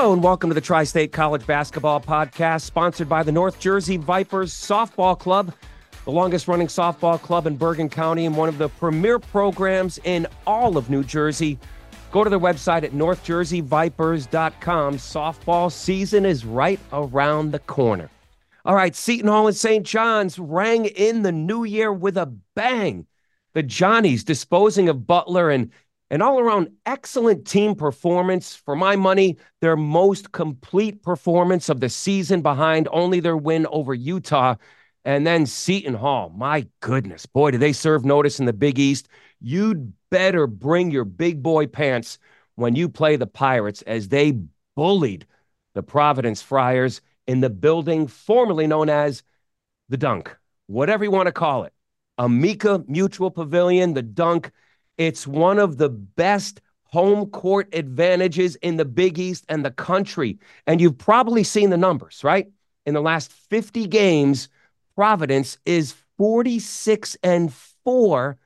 Hello and welcome to the Tri State College Basketball Podcast, sponsored by the North Jersey Vipers Softball Club, the longest running softball club in Bergen County and one of the premier programs in all of New Jersey. Go to their website at northjerseyvipers.com. Softball season is right around the corner. All right, Seton Hall and St. John's rang in the new year with a bang. The Johnnies disposing of Butler and an all around excellent team performance. For my money, their most complete performance of the season behind only their win over Utah. And then Seton Hall. My goodness, boy, do they serve notice in the Big East. You'd better bring your big boy pants when you play the Pirates as they bullied the Providence Friars in the building formerly known as the Dunk, whatever you want to call it. Amica Mutual Pavilion, the Dunk. It's one of the best home court advantages in the Big East and the country. And you've probably seen the numbers, right? In the last 50 games, Providence is 46 and 4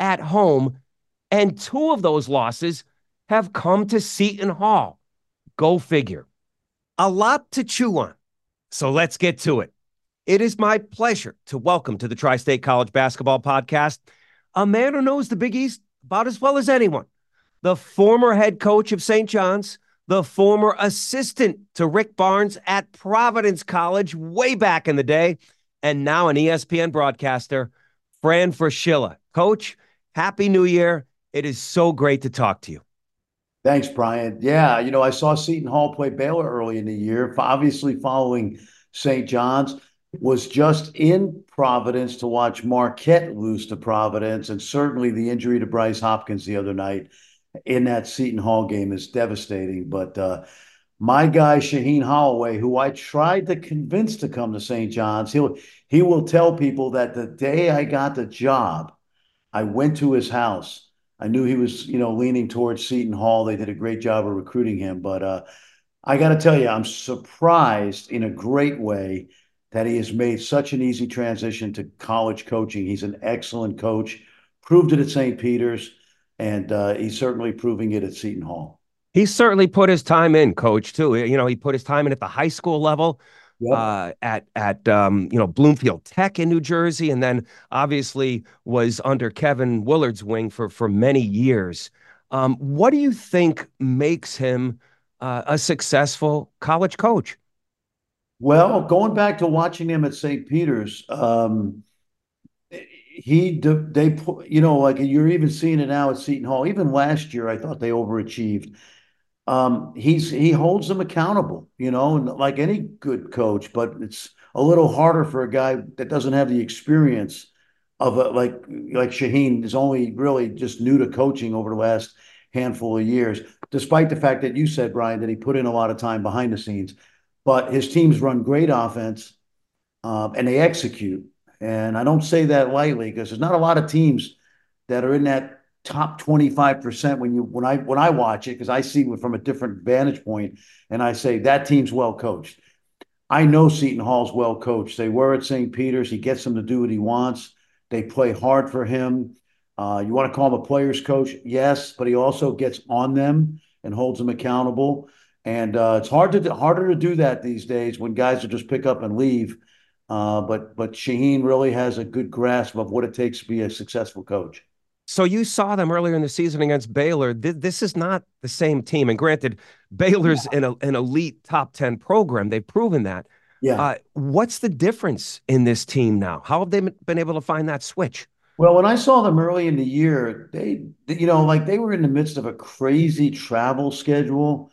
at home, and two of those losses have come to Seton Hall. Go figure. A lot to chew on. So let's get to it. It is my pleasure to welcome to the Tri State College Basketball Podcast a man who knows the Big East about as well as anyone. The former head coach of St. John's, the former assistant to Rick Barnes at Providence College way back in the day, and now an ESPN broadcaster, Fran Fraschilla. Coach, Happy New Year. It is so great to talk to you. Thanks, Bryan. Yeah, you know, I saw Seton Hall play Baylor early in the year, obviously following St. John's was just in Providence to watch Marquette lose to Providence, and certainly the injury to Bryce Hopkins the other night in that Seton Hall game is devastating. But uh, my guy Shaheen Holloway, who I tried to convince to come to St. John's, he'll he will tell people that the day I got the job, I went to his house. I knew he was, you know, leaning towards Seton Hall. They did a great job of recruiting him, but uh, I got to tell you, I'm surprised in a great way that he has made such an easy transition to college coaching. He's an excellent coach, proved it at St. Peter's, and uh, he's certainly proving it at Seton Hall. He certainly put his time in, coach, too. You know, he put his time in at the high school level. Yep. Uh, at at um, you know Bloomfield Tech in New Jersey, and then obviously was under Kevin Willard's wing for for many years. Um, what do you think makes him uh, a successful college coach? Well, going back to watching him at St. Peter's, um, he they you know like you're even seeing it now at Seton Hall. Even last year, I thought they overachieved. Um, he's he holds them accountable, you know, and like any good coach, but it's a little harder for a guy that doesn't have the experience of a, like like Shaheen is only really just new to coaching over the last handful of years, despite the fact that you said, Bryan, that he put in a lot of time behind the scenes but his teams run great offense um, and they execute. And I don't say that lightly because there's not a lot of teams that are in that top 25% when you when I when I watch it because I see it from a different vantage point and I say that team's well coached. I know Seton Hall's well coached. They were at St. Peter's. He gets them to do what he wants. They play hard for him. Uh, you want to call him a player's coach? Yes, but he also gets on them and holds them accountable. And uh, it's hard to harder to do that these days when guys will just pick up and leave. Uh, but but Shaheen really has a good grasp of what it takes to be a successful coach. So you saw them earlier in the season against Baylor. This is not the same team. And granted, Baylor's yeah. an, an elite top 10 program. They've proven that. Yeah. Uh, what's the difference in this team now? How have they been able to find that switch? Well, when I saw them early in the year, they, you know, like they were in the midst of a crazy travel schedule.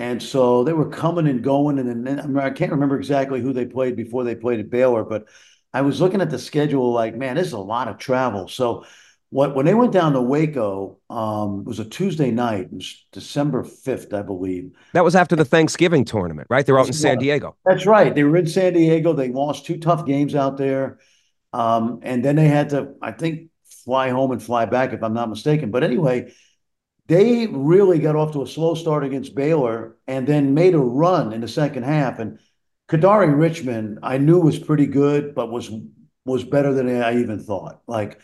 And so they were coming and going. And then I, can't remember exactly who they played before they played at Baylor, but I was looking at the schedule like, man, this is a lot of travel. So what when they went down to Waco, um, it was a Tuesday night, it was December 5th, I believe. That was after the Thanksgiving tournament, right? They were out in San Diego. That's right. They were in San Diego. They lost two tough games out there. Um, and then they had to, I think, fly home and fly back, if I'm not mistaken. But anyway, they really got off to a slow start against Baylor and then made a run in the second half. And Kadary Richmond, I knew was pretty good, but was was better than I even thought. Like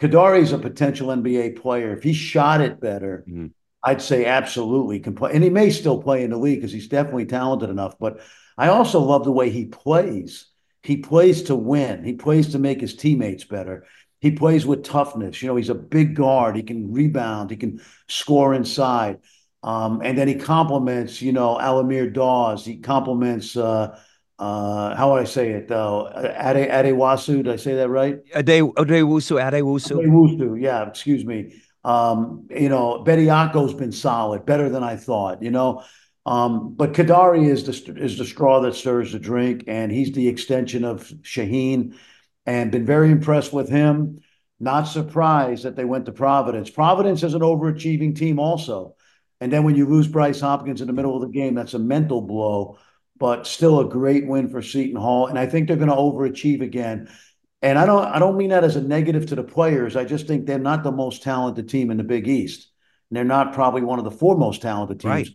Kadary's a potential NBA player. If he shot it better, mm-hmm. I'd say absolutely can play, and he may still play in the league because he's definitely talented enough. But I also love the way he plays. He plays to win. He plays to make his teammates better. He plays with toughness. You know, he's a big guard. He can rebound. He can score inside. Um, and then he compliments, you know, Al-Amir Dawes. He compliments, uh, uh, how would I say it though? Ade Adewasu, did I say that right? Ade Adewusu, Adewusu. Adewusu, yeah, excuse me. Um, you know, Bediako's been solid, better than I thought, you know. Um, but Kadary is the is the straw that stirs the drink, and he's the extension of Shaheen, and been very impressed with him. Not surprised that they went to Providence. Providence is an overachieving team, also. And then when you lose Bryce Hopkins in the middle of the game, that's a mental blow, but still a great win for Seton Hall. And I think they're going to overachieve again. And I don't I don't mean that as a negative to the players. I just think they're not the most talented team in the Big East. And they're not probably one of the four most talented teams. Right.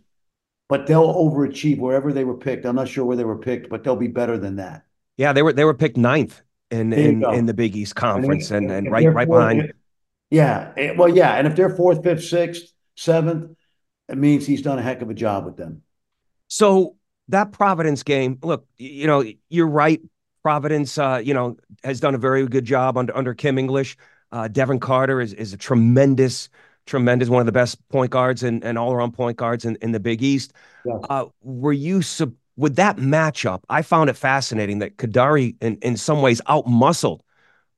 But they'll overachieve wherever they were picked. I'm not sure where they were picked, but they'll be better than that. Yeah, they were they were picked ninth in in, in the Big East Conference and, and, and right right fourth, behind. Yeah. Well, yeah. And if they're fourth, fifth, sixth, seventh, it means he's done a heck of a job with them. So that Providence game, look, you know, you're right. Providence, uh, you know, has done a very good job under under Kim English. Uh, Devin Carter is is a tremendous, tremendous one of the best point guards and, and all around point guards in, in the Big East. Yeah. Uh, were you sub- with that matchup? I found it fascinating that Kadary in in some ways, outmuscled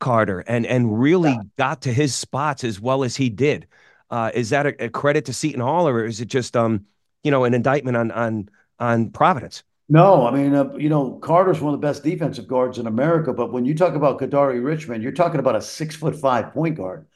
Carter and and really yeah. got to his spots as well as he did. Uh, is that a, a, credit to Seton Hall, or is it just um, you know, an indictment on on on Providence? No, I mean, uh, you know, Carter's one of the best defensive guards in America. But when you talk about Kadary Richmond, you're talking about a six foot five point guard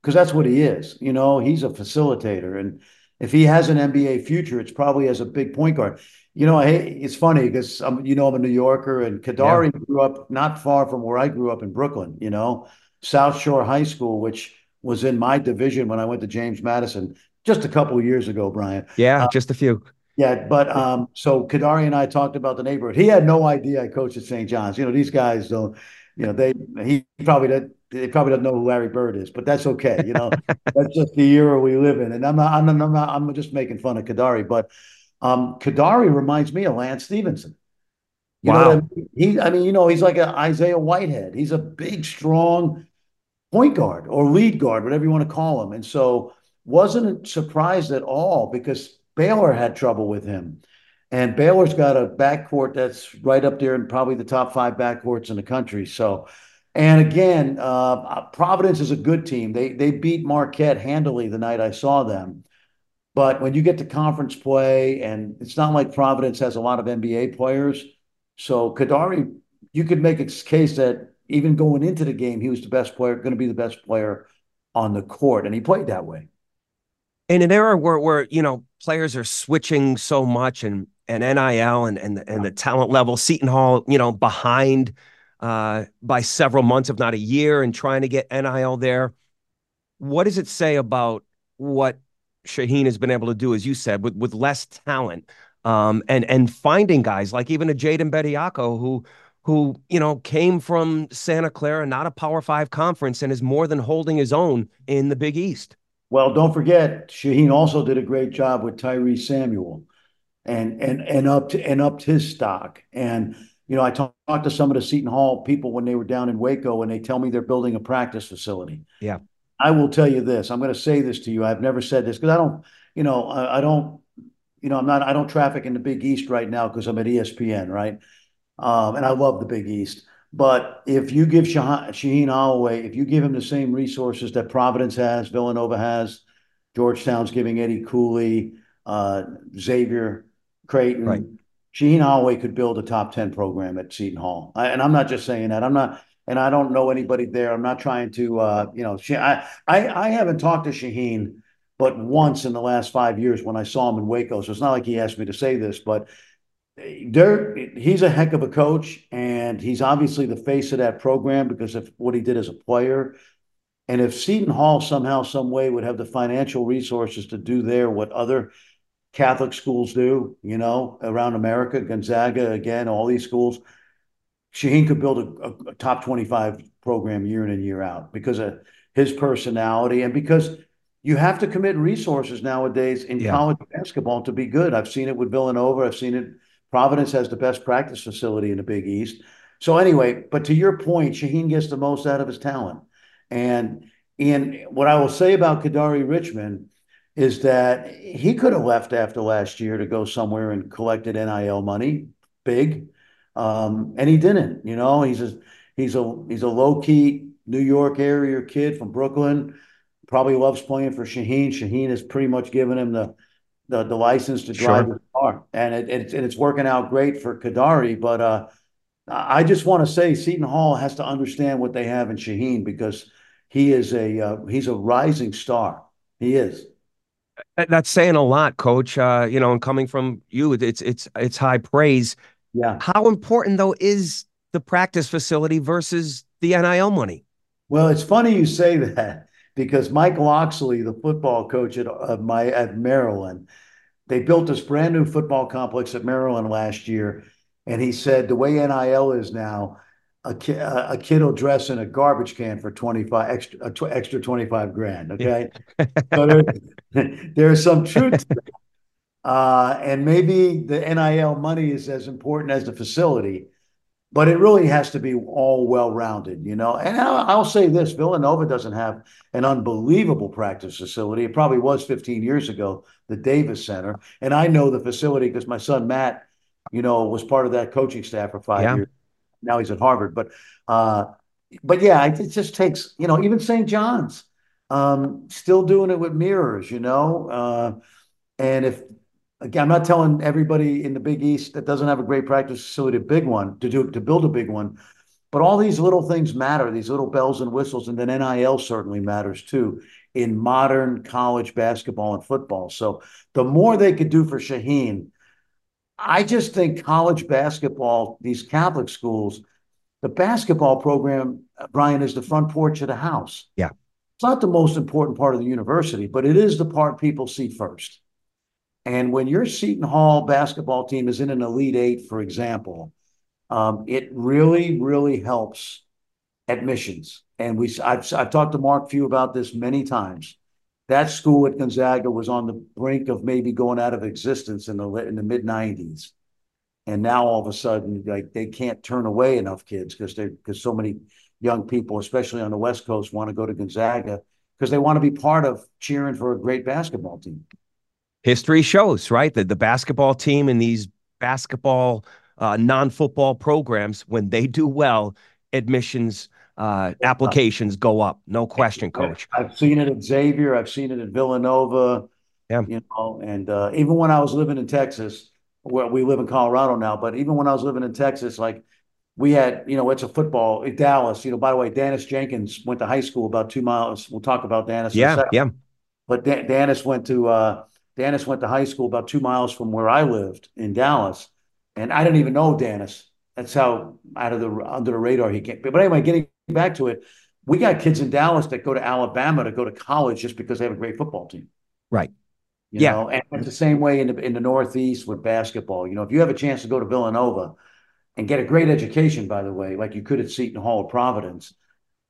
because that's what he is. You know, he's a facilitator, and if he has an NBA future, it's probably as a big point guard. You know, it's funny because I'm, you know, I'm a New Yorker, and Kadary yeah. grew up not far from where I grew up in Brooklyn. You know, South Shore High School, which was in my division when I went to James Madison just a couple of years ago, Bryan. Yeah, uh, just a few. Yeah, but um, so Kadary and I talked about the neighborhood. He had no idea I coached at St. John's. You know, these guys don't. You know, they he probably did. They probably doesn't know who Larry Bird is, but that's okay. You know, that's just the era we live in. And I'm not. I'm not. I'm, not, I'm just making fun of Kadary, but um, Kadary reminds me of Lance Stephenson. You wow. I mean? He, I mean, you know, he's like an Isaiah Whitehead. He's a big, strong, point guard or lead guard, whatever you want to call him. And so wasn't surprised at all because Baylor had trouble with him. And Baylor's got a backcourt that's right up there in probably the top five backcourts in the country. So, and again, uh, Providence is a good team. They they beat Marquette handily the night I saw them. But when you get to conference play, and it's not like Providence has a lot of NBA players, so Kadary, you could make a case that even going into the game, he was the best player, going to be the best player on the court, and he played that way. In an era where, where you know players are switching so much, and and NIL and and and the talent level, Seton Hall, you know, behind uh, by several months, if not a year, and trying to get NIL there. What does it say about what Shaheen has been able to do, as you said, with with less talent, um, and and finding guys like even a Jaden Bediako who who, you know, came from Santa Clara, not a Power Five conference, and is more than holding his own in the Big East. Well, don't forget, Shaheen also did a great job with Tyrese Samuel and and and up to and upped his stock. And you know, I talked to some of the Seton Hall people when they were down in Waco, and they tell me they're building a practice facility. Yeah. I will tell you this. I'm going to say this to you. I've never said this because I don't, you know, I, I don't, you know, I'm not, I don't traffic in the Big East right now because I'm at ESPN, right? Um, and I love the Big East. But if you give Shaheen Holloway, if you give him the same resources that Providence has, Villanova has, Georgetown's giving Eddie Cooley, uh, Xavier Creighton, right. Shaheen Holloway could build a top 10 program at Seton Hall. I, and I'm not just saying that. I'm not, and I don't know anybody there. I'm not trying to, uh, you know, I, I, I haven't talked to Shaheen but once in the last five years when I saw him in Waco. So it's not like he asked me to say this, but there he's a heck of a coach and he's obviously the face of that program because of what he did as a player and if seton hall somehow some way would have the financial resources to do there what other catholic schools do you know around america gonzaga again all these schools shaheen could build a, a top 25 program year in and year out because of his personality and because you have to commit resources nowadays in Yeah. college basketball to be good. I've seen it with Villanova. I've seen it. Providence has the best practice facility in the Big East. So anyway, but to your point, Shaheen gets the most out of his talent. And in what I will say about Kadary Richmond is that he could have left after last year to go somewhere and collected NIL money, big, um, and he didn't. You know, he's a he's a he's a low key New York area kid from Brooklyn. Probably loves playing for Shaheen. Shaheen has pretty much given him the the, the license to drive Sure. the car, and it, it's and it's working out great for Kadary. But uh, I just want to say Seton Hall has to understand what they have in Shaheen because he is a uh, he's a rising star. He is. That's saying a lot, coach. Uh, you know, and coming from you, it's it's it's high praise. Yeah. How important though is the practice facility versus the NIL money? Well, it's funny you say that because Mike Locksley, the football coach at of my at Maryland, they built this brand new football complex at Maryland last year, and he said the way NIL is now, a kid a kid will dress in a garbage can for twenty five extra uh, tw- extra twenty five grand. Okay, so there, there's some truth. Uh, and maybe the NIL money is as important as the facility but it really has to be all well rounded, you know. And I'll, I'll, say this Villanova doesn't have an unbelievable practice facility. It probably was 15 years ago, the Davis Center. And I know the facility because my son Matt, you know, was part of that coaching staff for five Yeah. years. Now he's at Harvard. But, uh, but yeah, it, it just takes, you know, even St. John's um, still doing it with mirrors, you know. Uh, and if Again, I'm not telling everybody in the Big East that doesn't have a great practice facility, a big one to do to build a big one. But all these little things matter, these little bells and whistles, and then NIL certainly matters too in modern college basketball and football. So the more they could do for Shaheen, I just think college basketball, these Catholic schools, the basketball program, uh, Bryan, is the front porch of the house. Yeah. It's not the most important part of the university, but it is the part people see first. And when your Seton Hall basketball team is in an Elite Eight, for example, um, it really, really helps admissions. And we, I've, I've talked to Mark Few about this many times. That school at Gonzaga was on the brink of maybe going out of existence in the in the mid '90s, and now all of a sudden, like they can't turn away enough kids because they because so many young people, especially on the West Coast, want to go to Gonzaga because they want to be part of cheering for a great basketball team history shows, right? That the basketball team and these basketball uh, non-football programs, when they do well, admissions uh, applications go up. No question, coach. I've seen it at Xavier. I've seen it at Villanova. Yeah. You know, and uh, even when I was living in Texas, where we live in Colorado now, but even when I was living in Texas, like we had, you know, it's a football in Dallas. You know, by the way, Daniss Jenkins went to high school about two miles. We'll talk about Daniss. in a Yeah, yeah. But Dan- Daniss went to uh, Daniss went to high school about two miles from where I lived in Dallas, and I didn't even know Daniss. That's how out of the under the radar he came. But anyway, getting back to it, we got kids in Dallas that go to Alabama to go to college just because they have a great football team. Right. You Yeah. know, and it's the same way in the in the Northeast with basketball. You know, if you have a chance to go to Villanova and get a great education, by the way, like you could at Seton Hall or Providence,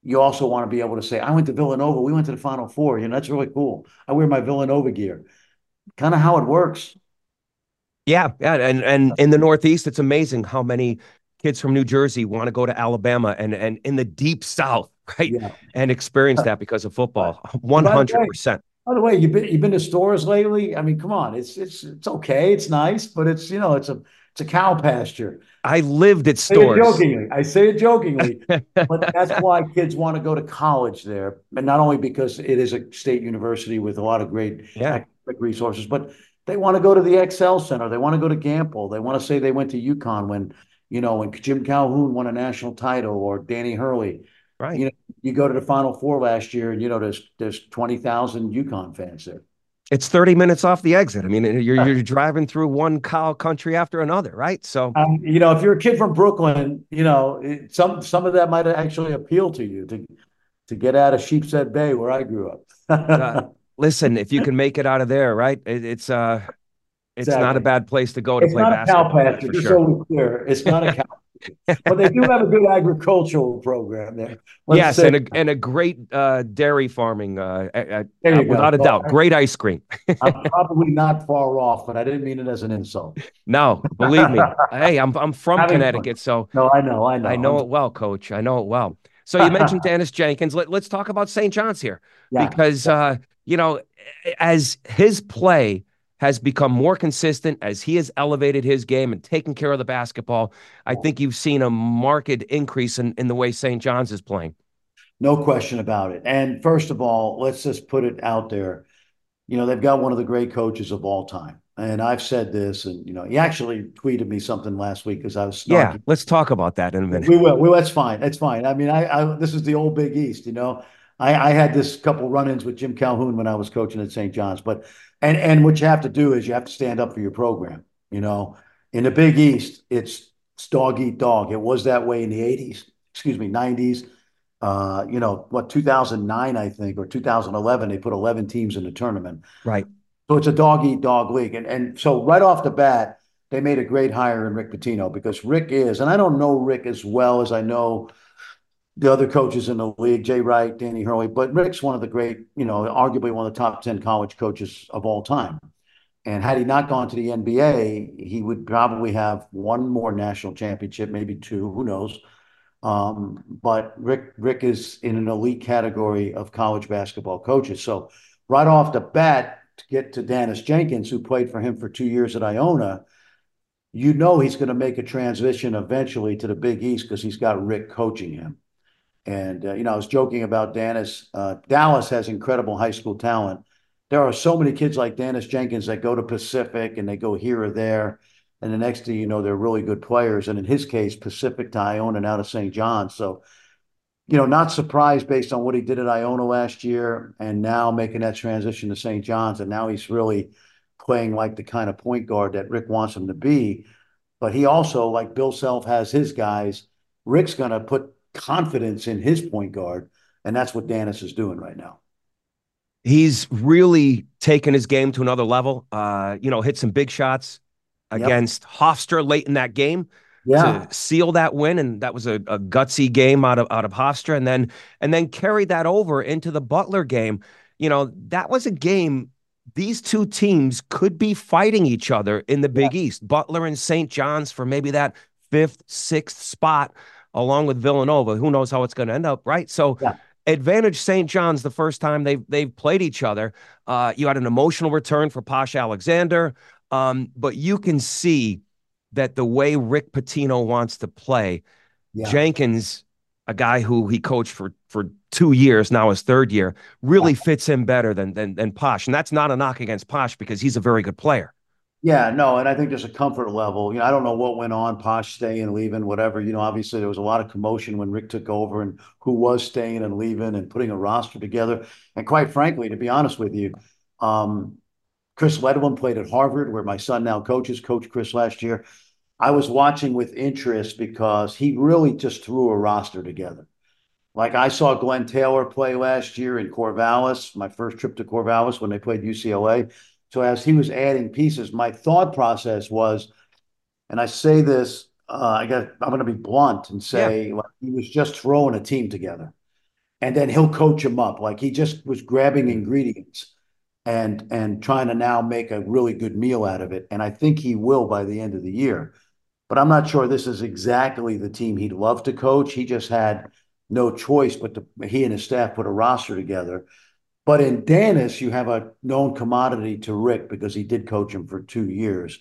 you also want to be able to say, I went to Villanova, we went to the Final Four. You know, that's really cool. I wear my Villanova gear. Kind of how it works. Yeah, yeah, and and in the Northeast, it's amazing how many kids from New Jersey want to go to Alabama and and in the deep South, right, Yeah. and experience that because of football. One hundred percent. By the way, you've been you've been to Storrs lately? I mean, come on, it's it's it's okay, it's nice, but it's you know, it's a it's a cow pasture. I lived at I say it Storrs. jokingly. I say it jokingly, but that's why kids want to go to college there, and not only because it is a state university with a lot of great Yeah. Resources, but they want to go to the XL Center. They want to go to Gampel. They want to say they went to UConn when you know when Jim Calhoun won a national title or Danny Hurley. Right. You know, you go to the Final Four last year, and you know there's there's twenty thousand UConn fans there. It's 30 minutes off the exit. I mean, you're you're driving through one cow country after another, right? So Um, you know, if you're a kid from Brooklyn, you know it, some some of that might actually appeal to you to to get out of Sheepshead Bay where I grew up. uh, listen, if you can make it out of there, right? It, it's uh it's not a bad place to go to it's play not a cow basketball. pasture, just sure. so clear. It's not a cow but they do have a good agricultural program there. Let's yes, and a, and a great uh, dairy farming, uh, uh, without go. a doubt. Great ice cream. I'm probably not far off, but I didn't mean it as an insult. No, believe me. hey, I'm I'm from Having Connecticut, fun. so no, I know, I know, I know it well, Coach. I know it well. So you mentioned Daniss Jenkins. Let, us talk about St. John's here yeah. because uh, you know, as his play has become more consistent as he has elevated his game and taken care of the basketball. I think you've seen a marked increase in, in the way St. John's is playing. No question about it. And first of all, let's just put it out there. You know, they've got one of the great coaches of all time. And I've said this, and you know, he actually tweeted me something last week because I was. Snarky. Yeah, let's talk about that in a minute. We will. Well, that's fine. That's fine. I mean, I, I this is the old Big East. You know, I, I had this couple run-ins with Jim Calhoun when I was coaching at St. John's, but and and what you have to do is you have to stand up for your program. You know, in the Big East, it's, it's dog eat dog. It was that way in the '80s, excuse me, '90s. Uh, you know what? 2009, I think, or 2011, they put 11 teams in the tournament. Right. So it's a dog eat dog league, and and so right off the bat, they made a great hire in Rick Pitino because Rick is, and I don't know Rick as well as I know the other coaches in the league, Jay Wright, Danny Hurley, but Rick's one of the great, you know, arguably one of the top 10 college coaches of all time. And had he not gone to the NBA, he would probably have one more national championship, maybe two, who knows. Um, but Rick Rick is in an elite category of college basketball coaches. So right off the bat, to get to Daniss Jenkins, who played for him for two years at Iona, you know he's going to make a transition eventually to the Big East because he's got Rick coaching him. And, uh, you know, I was joking about Daniss. Uh, Dallas has incredible high school talent. There are so many kids like Daniss Jenkins that go to Pacific and they go here or there. And the next thing you know, they're really good players. And in his case, Pacific to Iona and out of St. John. So, you know, not surprised based on what he did at Iona last year and now making that transition to St. John's. And now he's really playing like the kind of point guard that Rick wants him to be. But he also, like Bill Self has his guys, Rick's going to put confidence in his point guard. And that's what Daniss is doing right now. He's really taken his game to another level. Uh, you know, hit some big shots against yep. Hofstra late in that game yeah. to seal that win, and that was a, a, gutsy game out of out of Hofstra, and then and then carried that over into the Butler game. You know, that was a game. These two teams could be fighting each other in the Big yeah. East. Butler and St. John's for maybe that fifth, sixth spot along with Villanova. Who knows how it's going to end up, right? So. Yeah. Advantage St. John's the first time they've they've played each other. Uh, you had an emotional return for Posh Alexander, um, but you can see that the way Rick Pitino wants to play, yeah. Jenkins, a guy who he coached for for two years now, his third year, really yeah. fits him better than than than Posh, and that's not a knock against Posh because he's a very good player. Yeah, no, and I think there's a comfort level. You know, I don't know what went on, Posh staying, leaving, whatever. You know, obviously there was a lot of commotion when Rick took over and who was staying and leaving and putting a roster together. And quite frankly, to be honest with you, um, Chris Ledlum played at Harvard, where my son now coaches, coached Chris last year. I was watching with interest because he really just threw a roster together. Like I saw Glenn Taylor play last year in Corvallis, my first trip to Corvallis when they played UCLA. So as he was adding pieces, my thought process was, and I say this, uh, I got, I'm going to be blunt and say yeah. like, he was just throwing a team together, and then he'll coach him up. Like he just was grabbing ingredients and and trying to now make a really good meal out of it. And I think he will by the end of the year. But I'm not sure this is exactly the team he'd love to coach. He just had no choice but to he and his staff put a roster together but in Daniss, you have a known commodity to Rick because he did coach him for two years.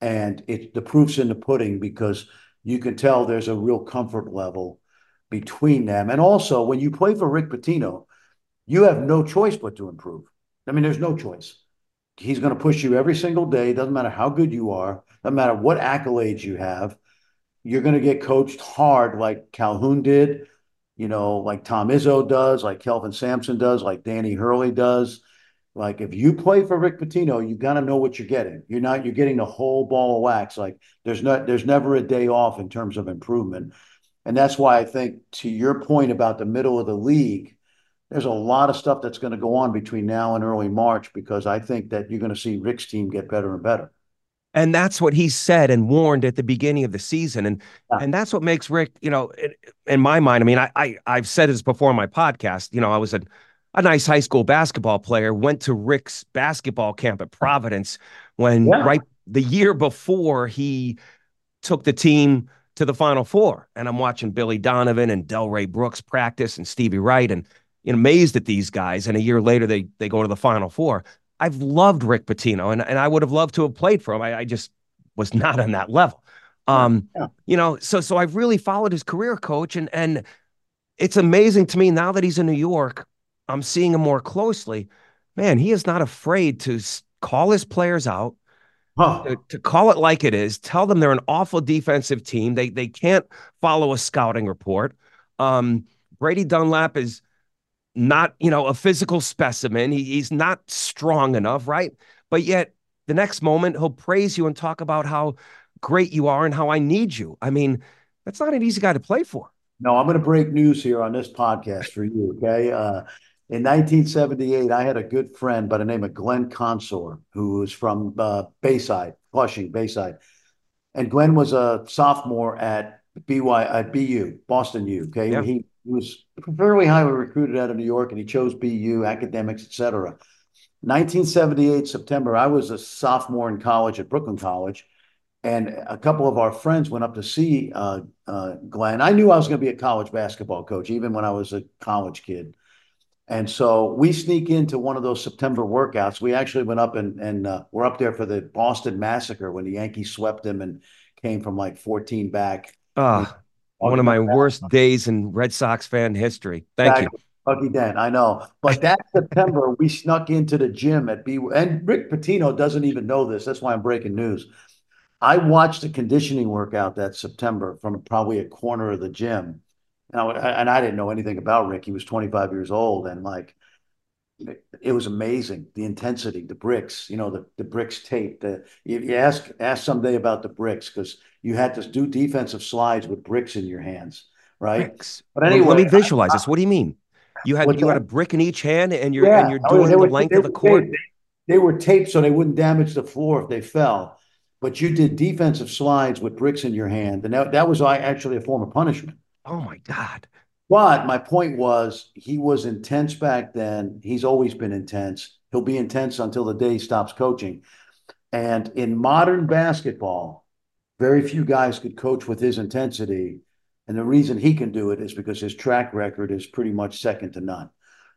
And it the proof's in the pudding because you can tell there's a real comfort level between them. And also, when you play for Rick Pitino, you have no choice but to improve. I mean, there's no choice. He's going to push you every single day. Doesn't matter how good you are, doesn't matter what accolades you have. You're going to get coached hard like Calhoun did, you know, like Tom Izzo does, like Kelvin Sampson does, like Danny Hurley does. Like if you play for Rick Pitino, you got to know what you're getting. You're not you're getting the whole ball of wax. Like there's not there's never a day off in terms of improvement. And that's why I think to your point about the middle of the league, there's a lot of stuff that's going to go on between now and early March because I think that you're going to see Rick's team get better and better. And that's what he said and warned at the beginning of the season. And Yeah. and that's what makes Rick, you know, in, in my mind, I mean, I, I I've said this before on my podcast. You know, I was a a nice high school basketball player, went to Rick's basketball camp at Providence when Yeah. right the year before he took the team to the Final Four. And I'm watching Billy Donovan and Delray Brooks practice and Stevie Wright and you know, amazed at these guys. And a year later, they they go to the Final Four. I've loved Rick Pitino, and, and I would have loved to have played for him. I, I just was not on that level. Um, Yeah. you know, so so I've really followed his career, coach, and and it's amazing to me now that he's in New York. I'm seeing him more closely. Man, he is not afraid to call his players out, Huh. to, to call it like it is, tell them they're an awful defensive team. They they can't follow a scouting report. Um, Brady Dunlap is not, you know, a physical specimen. He, he's not strong enough, right? But yet the next moment he'll praise you and talk about how great you are and how I need you. I mean, that's not an easy guy to play for. No, I'm going to break news here on this podcast for you. Okay. Uh, in 1978, I had a good friend by the name of Glenn Consor, who was from uh, Bayside, Flushing, Bayside. And Glenn was a sophomore at BY at BU, Boston U. Okay. He, he was fairly highly recruited out of New York and he chose BU, academics, etc. 1978, September, I was a sophomore in college at Brooklyn College. And a couple of our friends went up to see uh, uh, Glenn. I knew I was going to be a college basketball coach, even when I was a college kid. And so we sneak into one of those September workouts. We actually went up and, and uh, we're up there for the Boston Massacre when the Yankees swept them and came from like 14 back. Ah, one of my worst days in Red Sox fan history. Thank you. Bucky Dent, I know. But that September, we snuck into the gym at B. And Rick Pitino doesn't even know this. That's why I'm breaking news. I watched a conditioning workout that September from probably a corner of the gym. And I, and I didn't know anything about Rick. He was 25 years old. And like, it was amazing. The intensity, the bricks, you know, the, the bricks tape. The, you, you ask, ask someday about the bricks because you had to do defensive slides with bricks in your hands, right? Bricks. But anyway, let me visualize this. What do you mean? You had you had a brick in each hand and you're Yeah. and you're Oh, doing they the were- length of the court. taped. They were taped so they wouldn't damage the floor if they fell. But you did defensive slides with bricks in your hand, and that, that was actually a form of punishment. Oh my God. But my point was, he was intense back then. He's always been intense. He'll be intense until the day he stops coaching. And in modern basketball, very few guys could coach with his intensity. And the reason he can do it is because his track record is pretty much second to none.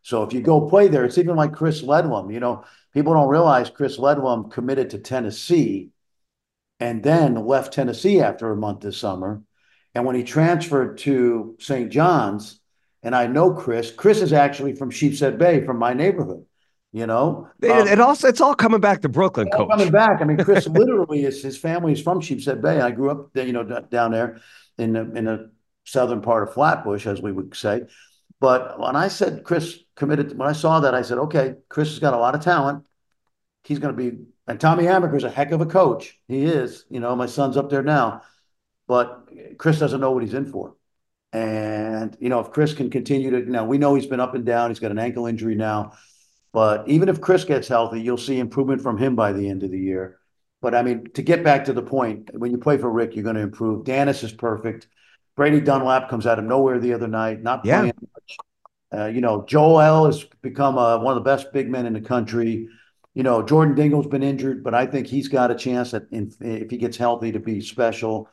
So if you go play there, it's even like Chris Ledlum. You know, people don't realize Chris Ledlum committed to Tennessee and then left Tennessee after a month this summer. And when he transferred to St. John's, and I know Chris, Chris is actually from Sheepshead Bay, from my neighborhood. You know, It, Um, it also it's all coming back to Brooklyn, coach. coming back. I mean, Chris literally is his family is from Sheepshead Bay. I grew up, there, you know, down there in the in the southern part of Flatbush, as we would say. But when I said Chris committed, when I saw that, I said, okay, Chris has got a lot of talent. He's going to be, and Tommy Amaker's a heck of a coach. He is. You know, my son's up there now, but Chris doesn't know what he's in for. And you know, if Chris can continue to, now we know he's been up and down. He's got an ankle injury now. But even if Chris gets healthy, you'll see improvement from him by the end of the year. But I mean, to get back to the point, when you play for Rick, you're going to improve. Daniss is perfect. Brady Dunlap comes out of nowhere the other night, not Yeah. playing much. Uh, you know, Joel has become uh, one of the best big men in the country. You know, Jordan Dingle's been injured, but I think he's got a chance at, in, if he gets healthy to be special.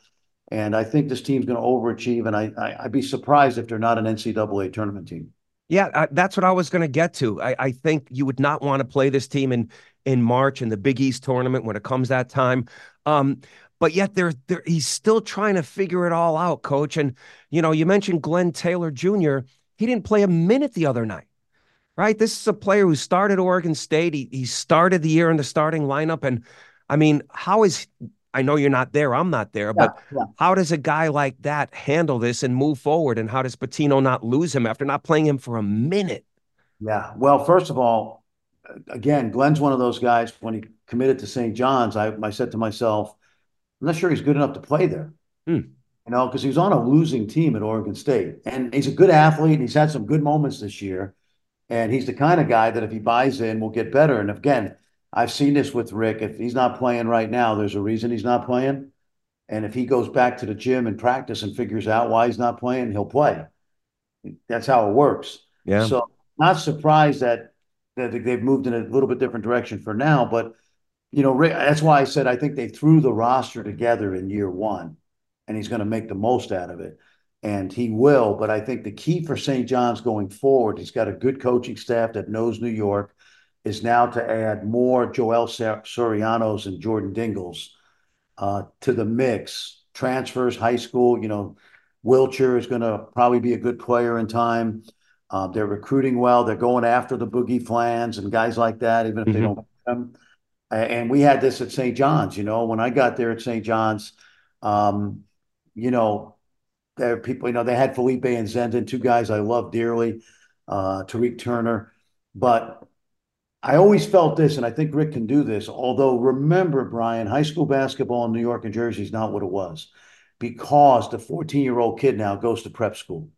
And I think this team's going to overachieve. And I, I, I'd be surprised if they're not an NCAA tournament team. Yeah, I, that's what I was going to get to. I, I think you would not want to play this team in in March in the Big East tournament when it comes that time. Um, but yet they're, they're he's still trying to figure it all out, coach. And you know, you mentioned Glenn Taylor Jr. He didn't play a minute the other night. Right? This is a player who started Oregon State. He he started the year in the starting lineup. And I mean, how is I know you're not there, I'm not there, but yeah. how does a guy like that handle this and move forward? And how does Pitino not lose him after not playing him for a minute? Yeah. Well, first of all, again, Glenn's one of those guys. When he committed to St. John's, I, I said to myself, I'm not sure he's good enough to play there. Hmm. You know, because he was on a losing team at Oregon State, and he's a good athlete, and he's had some good moments this year. And he's the kind of guy that if he buys in, will get better. And again, I've seen this with Rick. If he's not playing right now, there's a reason he's not playing. And if he goes back to the gym and practice and figures out why he's not playing, he'll play. That's how it works. Yeah. So not surprised that that they've moved in a little bit different direction for now. But you know, Rick, that's why I said I think they threw the roster together in year one, and he's going to make the most out of it. And he will, but I think the key for St. John's going forward, he's got a good coaching staff that knows New York, is now to add more Joel Sorianos and Jordan Dingles uh, to the mix. Transfers, high school, you know, Wilcher is going to probably be a good player in time. Uh, they're recruiting well. They're going after the Boogie Flands and guys like that, even if mm-hmm. they don't them. And we had this at St. John's, you know, when I got there at St. John's, um, you know, there are people, you know, they had Felipe and Zendon, two guys I love dearly, uh, Tarik Turner. But I always felt this, and I think Rick can do this. Although, remember, Bryan, high school basketball in New York and Jersey is not what it was because the 14 year old kid now goes to prep school.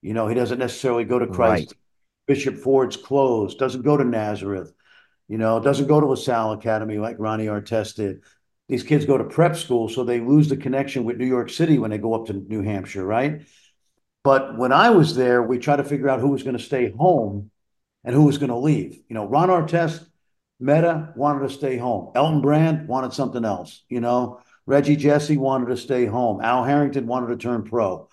You know, he doesn't necessarily go to Christ. Right. Bishop Ford's closed, doesn't go to Nazareth, you know, doesn't go to LaSalle Academy like Ronnie Artest did. These kids go to prep school, so they lose the connection with New York City when they go up to New Hampshire, right? But when I was there, we tried to figure out who was going to stay home and who was going to leave. You know, Ron Artest, Metta wanted to stay home. Elton Brand wanted something else. You know, Reggie Jesse wanted to stay home. Al Harrington wanted to turn pro.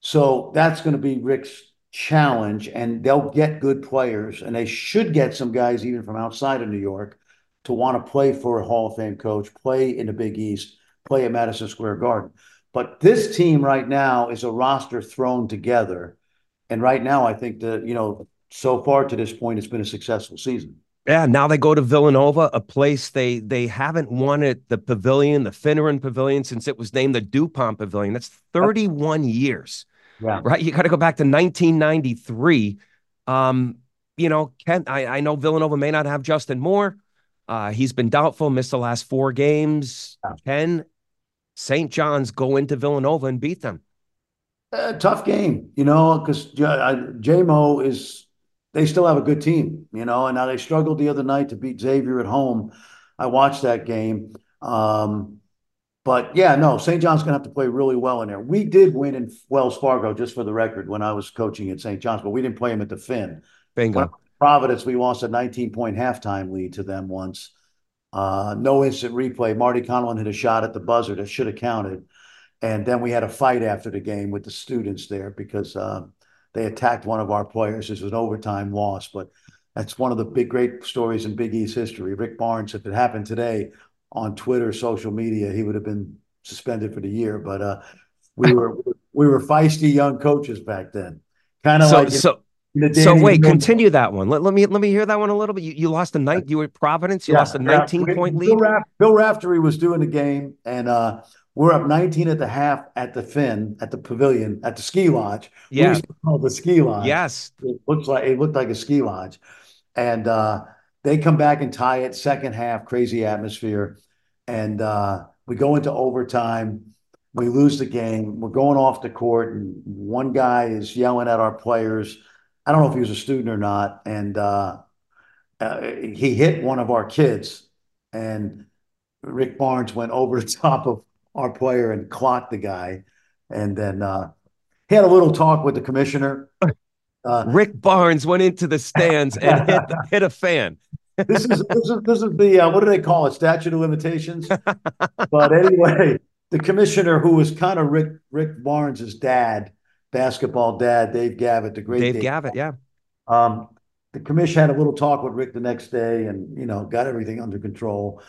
So that's going to be Rick's challenge, and they'll get good players, and they should get some guys even from outside of New York to want to play for a Hall of Fame coach, play in the Big East, play at Madison Square Garden. But this team right now is a roster thrown together. And right now, I think that, you know, so far to this point, it's been a successful season. Yeah, now they go to Villanova, a place they they haven't won at the Pavilion, the Finneran Pavilion, since it was named the DuPont Pavilion. That's 31 years. Yeah. Right. You got to go back to 1993. Um, you know, Ken, I, I know Villanova may not have Justin Moore. Uh, he's been doubtful, missed the last four games. Yeah. Ken, St. John's go into Villanova and beat them. Uh, tough game, you know, because JMO is they still have a good team, you know, and now they struggled the other night to beat Xavier at home. I watched that game. Um, but yeah, no, St. John's going to have to play really well in there. We did win in Wells Fargo, just for the record, when I was coaching at St. John's, but we didn't play them at the Finn. Bingo. Providence, we lost a 19 point halftime lead to them once. Uh, no instant replay. Marty Conlon hit a shot at the buzzer that should have counted. And then we had a fight after the game with the students there because uh, they attacked one of our players. This was an overtime loss, but that's one of the big, great stories in Big East history. Rick Barnes, if it happened today on Twitter, social media, he would have been suspended for the year. But uh, we were we were feisty young coaches back then, kind of so, like so. So wait, continue that one. Let, let me let me hear that one a little bit. You, you lost a night. You were Providence. You yeah, lost a 19 yeah. point lead. Bill, Raff, Bill Raftery was doing the game, and uh, we're up 19 at the half at the Fin, at the pavilion, at the ski lodge. Yeah. We the ski lodge. Yes. It looks like it looked like a ski lodge. And uh, they come back and tie it, second half, crazy atmosphere. And uh, we go into overtime. We lose the game. We're going off the court, and one guy is yelling at our players. I don't know if he was a student or not. And uh, uh he hit one of our kids. And Rick Barnes went over the top of our player and clocked the guy. And then uh, he had a little talk with the commissioner. Uh, Rick Barnes went into the stands and hit, hit a fan. this is this is this is the uh, what do they call it? Statute of limitations. but anyway, the commissioner who was kind of Rick Rick Barnes's dad, basketball dad, Dave Gavitt, the great Dave, Dave Gavitt, yeah. Um, the commission had a little talk with Rick the next day, and you know got everything under control.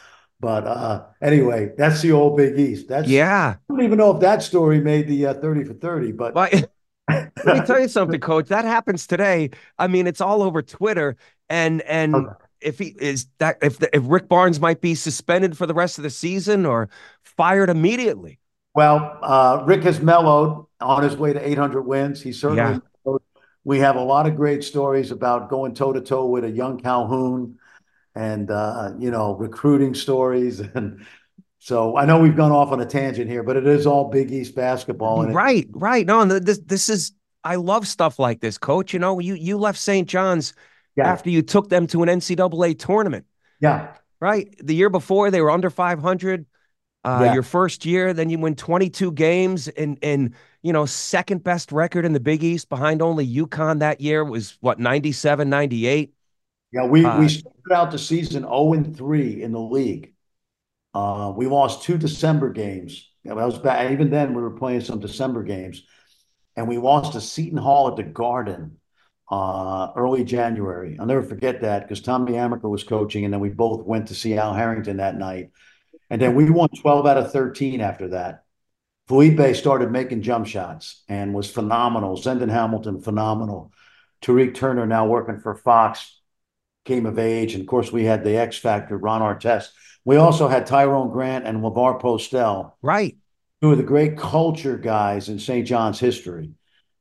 But uh, anyway, that's the old Big East. That's yeah. I don't even know if that story made the uh, thirty for thirty, but. Well, let me tell you something, Coach. That happens today. I mean, it's all over Twitter, and and okay. if he is that if the, if Rick Barnes might be suspended for the rest of the season or fired immediately. Well, uh, Rick has mellowed on his way to 800 wins. He certainly. Yeah. We have a lot of great stories about going toe to toe with a young Calhoun and uh, you know recruiting stories and so I know we've gone off on a tangent here, but it is all Big East basketball. And right, it- right. No, this this is I love stuff like this, Coach. You know, you you left St. John's yeah. after you took them to an NCAA tournament. Yeah. Right. The year before they were under 500. Uh, yeah. Your first year, then you win 22 games and and you know second best record in the Big East behind only UConn that year was what 97, 98. Yeah, we uh, we started out the season 0 and 3 in the league. Uh, we lost two December games. That was bad. Even then, we were playing some December games, and we lost to Seton Hall at the Garden uh, early January. I'll never forget that because Tommy Amaker was coaching, and then we both went to see Al Harrington that night. And then we won 12 out of 13 after that. Felipe started making jump shots and was phenomenal. Zendon Hamilton, phenomenal. Tarik Turner, now working for Fox, came of age. And of course, we had the X Factor, Ron Artest. We also had Tyrone Grant and Lavor Postell. Right. Who are the great culture guys in St. John's history.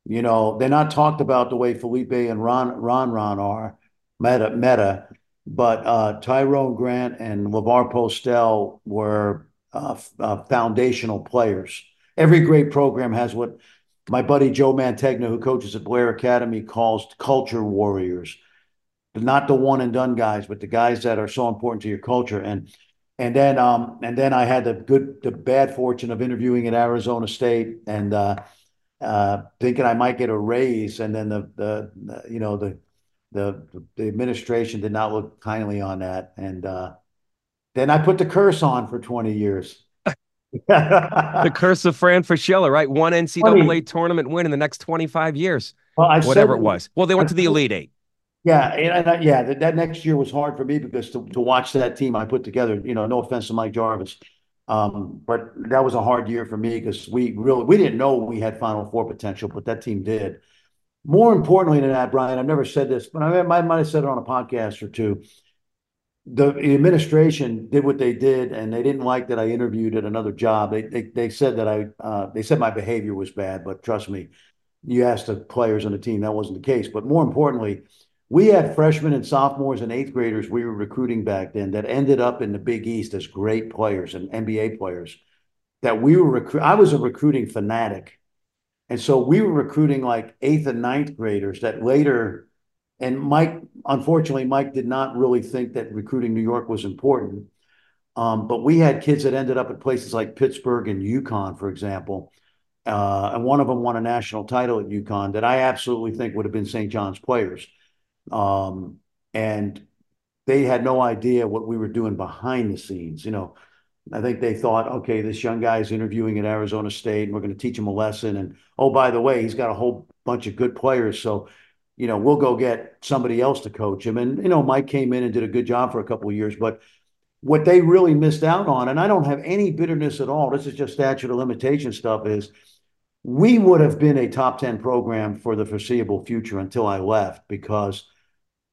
You know, they're not talked about the way Felipe and Ron Ron Ron are, Metta Metta, but uh, Tyrone Grant and Lavor Postell were uh, uh, foundational players. Every great program has what my buddy Joe Mantegna, who coaches at Blair Academy, calls culture warriors. Not the one and done guys, but the guys that are so important to your culture. And and then um and then I had the good the bad fortune of interviewing at Arizona State and uh, uh, thinking I might get a raise, and then the the, you know the, the the administration did not look kindly on that, and uh, then I put the curse on for twenty years. the curse of Fran Fraschilla, right? One NCAA 20. tournament win in the next 25 years. Well, whatever said, it was. Well, they went to the Elite Eight. Yeah, and, and yeah, that, that, next year was hard for me because to, to watch that team I put together, you know, no offense to Mike Jarvis, um, but that was a hard year for me because we really we didn't know we had Final Four potential, but that team did. More importantly than that, Bryan, I've never said this, but I, I might have said it on a podcast or two. The, the administration did what they did, and they didn't like that I interviewed at another job. They they, they said that I uh, they said my behavior was bad, but trust me, you asked the players on the team, that wasn't the case. But more importantly, we had freshmen and sophomores and eighth graders we were recruiting back then that ended up in the Big East as great players and NBA players. That we were recruit. I was a recruiting fanatic, and so we were recruiting like eighth and ninth graders that later. And Mike, unfortunately, Mike did not really think that recruiting New York was important. Um, but we had kids that ended up at places like Pittsburgh and UConn, for example. Uh, and one of them won a national title at UConn that I absolutely think would have been St. John's players. Um, and they had no idea what we were doing behind the scenes. You know, I think they thought, okay, this young guy's interviewing at Arizona State, and we're going to teach him a lesson. And oh, by the way, he's got a whole bunch of good players. So, you know, we'll go get somebody else to coach him. And, you know, Mike came in and did a good job for a couple of years. But what they really missed out on, and I don't have any bitterness at all, this is just statute of limitation stuff, is we would have been a top 10 program for the foreseeable future until I left because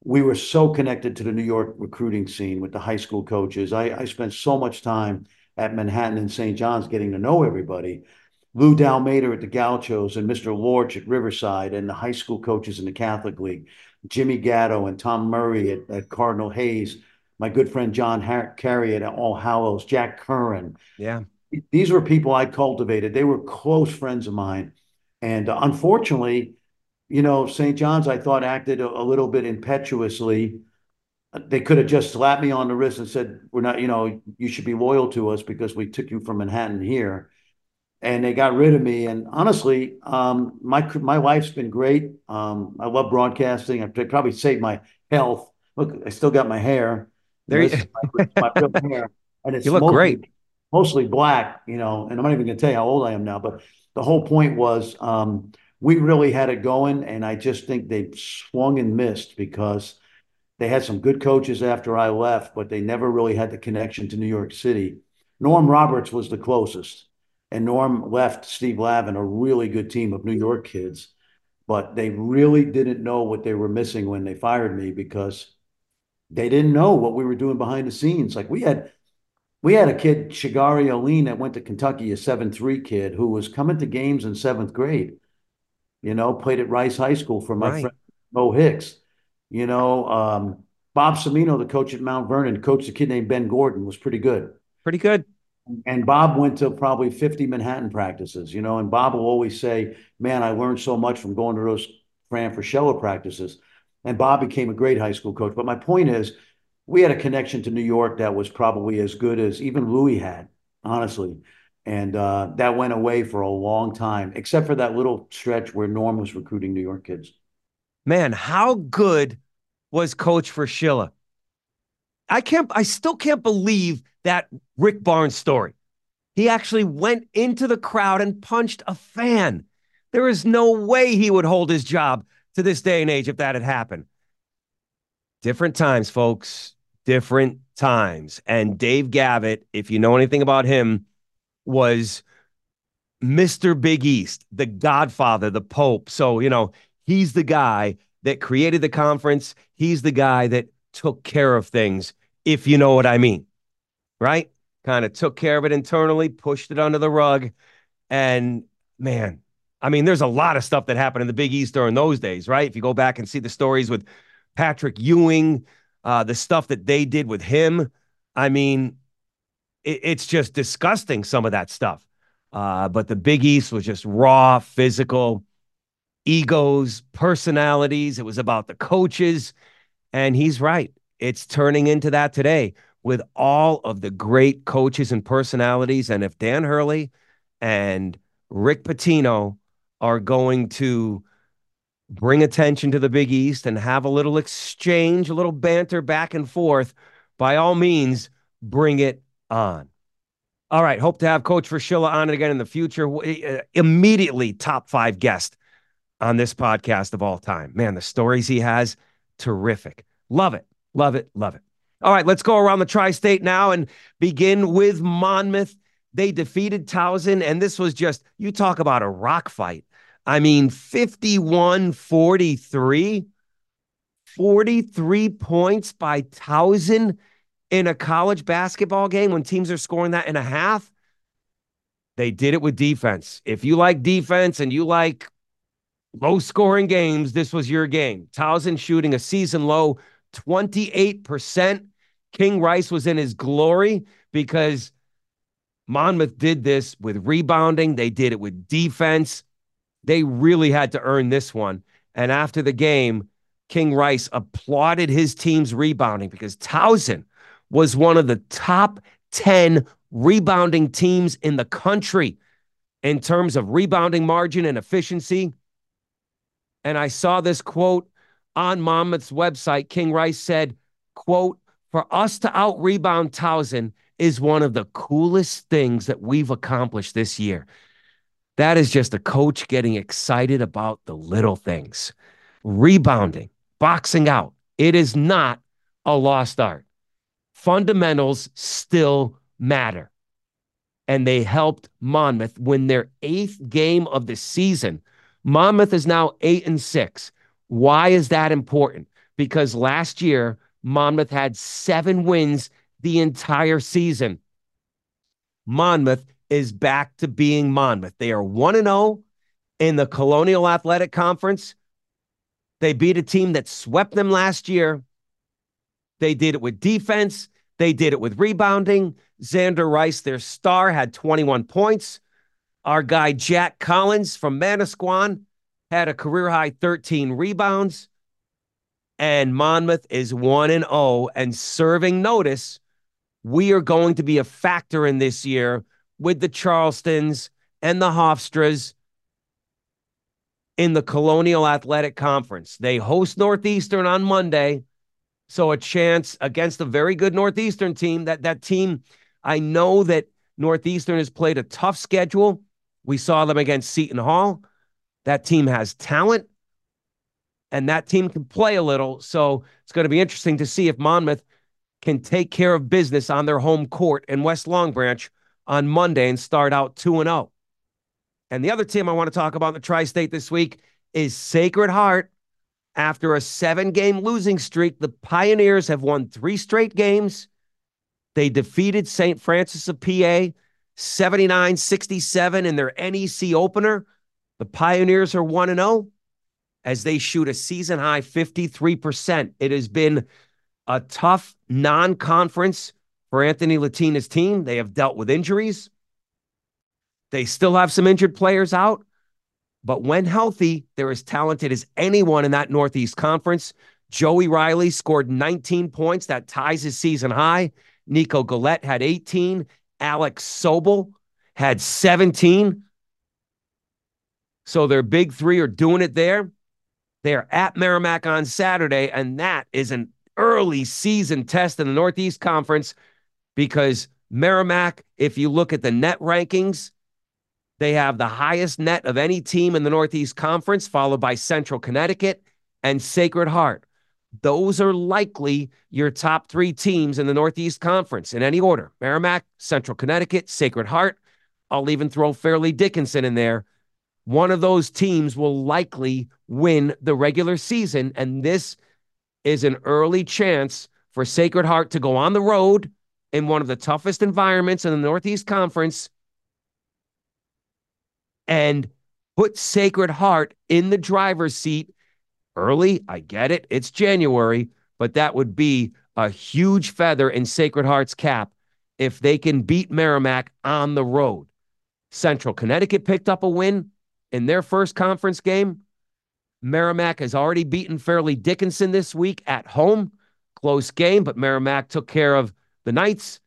we were so connected to the New York recruiting scene with the high school coaches. I, I spent so much time at Manhattan and St. John's getting to know everybody. Lou d'Almeida at the Gauchos and Mr. Lorch at Riverside and the high school coaches in the Catholic League, Jimmy Gatto and Tom Murray at, at Cardinal Hayes, my good friend John Har- Carey at All Hallows, Jack Curran. Yeah. These were people I cultivated. They were close friends of mine. And uh, unfortunately, you know, St. John's, I thought, acted a, a, little bit impetuously. They could have just slapped me on the wrist and said, We're not, you know, you should be loyal to us because we took you from Manhattan here. And they got rid of me. And honestly, um, my my life's been great. Um, I love broadcasting. I probably saved my health. Look, I still got my hair. There you my, my hair. And it's you look mostly, great. Mostly black, you know, and I'm not even gonna tell you how old I am now, but the whole point was um, we really had it going, and I just think they swung and missed because they had some good coaches after I left, but they never really had the connection to New York City. Norm Roberts was the closest, and Norm left Steve Lavin, a really good team of New York kids, but they really didn't know what they were missing when they fired me because they didn't know what we were doing behind the scenes. Like we had we had a kid, Shagari Alleyne, that went to Kentucky, a 7-3 kid who was coming to games in seventh grade you know, played at Rice High School for my right. friend Mo Hicks. You know, um, Bob Cimino, the coach at Mount Vernon, coached a kid named Ben Gordon, was pretty good. Pretty good. And Bob went to probably 50 Manhattan practices, you know, and Bob will always say, Man, I learned so much from going to those Fran Fraschilla practices. And Bob became a great high school coach. But my point is, we had a connection to New York that was probably as good as even Louis had, honestly. And uh, that went away for a long time, except for that little stretch where Norm was recruiting New York kids. Man, how good was Coach Fraschilla? I can't, I still can't believe that Rick Barnes story. He actually went into the crowd and punched a fan. There is no way he would hold his job to this day and age if that had happened. Different times, folks. Different times. And Dave Gavitt, if you know anything about him, was Mr. Big East, the godfather, the Pope. So, you know, he's the guy that created the conference. He's the guy that took care of things, if you know what I mean. Right? Kind of took care of it internally, pushed it under the rug. And man, I mean, there's a lot of stuff that happened in the Big East during those days, right? If you go back and see the stories with Patrick Ewing, uh, the stuff that they did with him, I mean, it, it's just disgusting, some of that stuff. Uh, but the Big East was just raw, physical, egos, personalities. It was about the coaches. And he's right. It's turning into that today with all of the great coaches and personalities. And if Dan Hurley and Rick Pitino are going to bring attention to the Big East and have a little exchange, a little banter back and forth, by all means, bring it on. All right. Hope to have Coach Fraschilla on again in the future. Uh, immediately top five guest on this podcast of all time. Man, the stories he has, terrific. Love it. Love it. Love it. All right. Let's go around the tri state now and begin with Monmouth. They defeated Towson, and this was just, you talk about a rock fight. I mean, 51 43, 43 points by Towson in a college basketball game when teams are scoring that in a half. They did it with defense. If you like defense and you like low scoring games, this was your game. Towson shooting a season low 28%. King Rice was in his glory because Monmouth did this with rebounding, they did it with defense. They really had to earn this one. And after the game, King Rice applauded his team's rebounding because Towson was one of the top 10 rebounding teams in the country in terms of rebounding margin and efficiency. And I saw this quote on Monmouth's website. King Rice said, quote, for us to out rebound Towson is one of the coolest things that we've accomplished this year. That is just a coach getting excited about the little things. Rebounding, boxing out. It is not a lost art. Fundamentals still matter. And they helped Monmouth win their eighth game of the season. Monmouth is now eight and six. Why is that important? Because last year, Monmouth had seven wins the entire season. Monmouth is back to being Monmouth. They are 1 0 in the Colonial Athletic Conference. They beat a team that swept them last year. They did it with defense, they did it with rebounding. Xander Rice, their star, had 21 points. Our guy Jack Collins from Manasquan had a career high 13 rebounds. And Monmouth is 1 and 0 and serving notice we are going to be a factor in this year with the Charlestons and the Hofstras in the Colonial Athletic Conference. They host Northeastern on Monday. So a chance against a very good Northeastern team. That that team, I know that Northeastern has played a tough schedule. We saw them against Seton Hall. That team has talent and that team can play a little. So it's going to be interesting to see if Monmouth can take care of business on their home court in West Long Branch on Monday and start out 2 and 0. And the other team I want to talk about in the tri state this week is Sacred Heart. After a seven game losing streak, the Pioneers have won three straight games. They defeated St. Francis of PA 79 67 in their NEC opener. The Pioneers are 1 0 as they shoot a season high 53%. It has been a tough non conference for Anthony Latina's team. They have dealt with injuries. They still have some injured players out. But when healthy, they're as talented as anyone in that Northeast Conference. Joey Riley scored 19 points. That ties his season high. Nico Galette had 18. Alex Sobel had 17. So their big three are doing it there. They're at Merrimack on Saturday, and that is an early season test in the Northeast Conference because Merrimack, if you look at the net rankings, they have the highest net of any team in the Northeast Conference, followed by Central Connecticut and Sacred Heart. Those are likely your top three teams in the Northeast Conference in any order Merrimack, Central Connecticut, Sacred Heart. I'll even throw Fairleigh Dickinson in there. One of those teams will likely win the regular season. And this is an early chance for Sacred Heart to go on the road in one of the toughest environments in the Northeast Conference and put Sacred Heart in the driver's seat early. I get it. It's January, but that would be a huge feather in Sacred Heart's cap if they can beat Merrimack on the road. Central Connecticut picked up a win in their first conference game. Merrimack has already beaten Fairleigh Dickinson this week at home. Close game, but Merrimack took care of the Knights.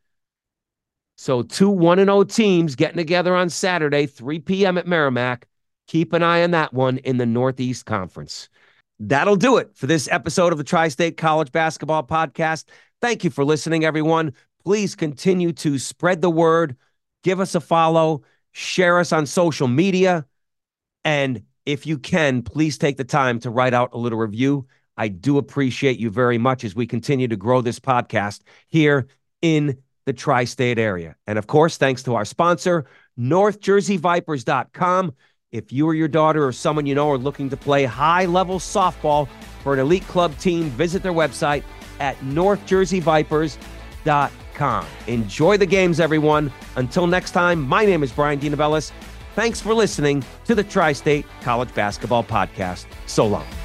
So two 1 and 0 teams getting together on Saturday, 3 p.m. at Merrimack. Keep an eye on that one in the Northeast Conference. That'll do it for this episode of the Tri State College Basketball Podcast. Thank you for listening, everyone. Please continue to spread the word, give us a follow, share us on social media, and if you can, please take the time to write out a little review. I do appreciate you very much as we continue to grow this podcast here in the tri state area. And of course, thanks to our sponsor, NorthJerseyVipers.com. If you or your daughter or someone you know are looking to play high level softball for an elite club team, visit their website at NorthJerseyVipers.com. Enjoy the games, everyone. Until next time, my name is Bryan DeNovellis. Thanks for listening to the Tri State College Basketball Podcast. So long.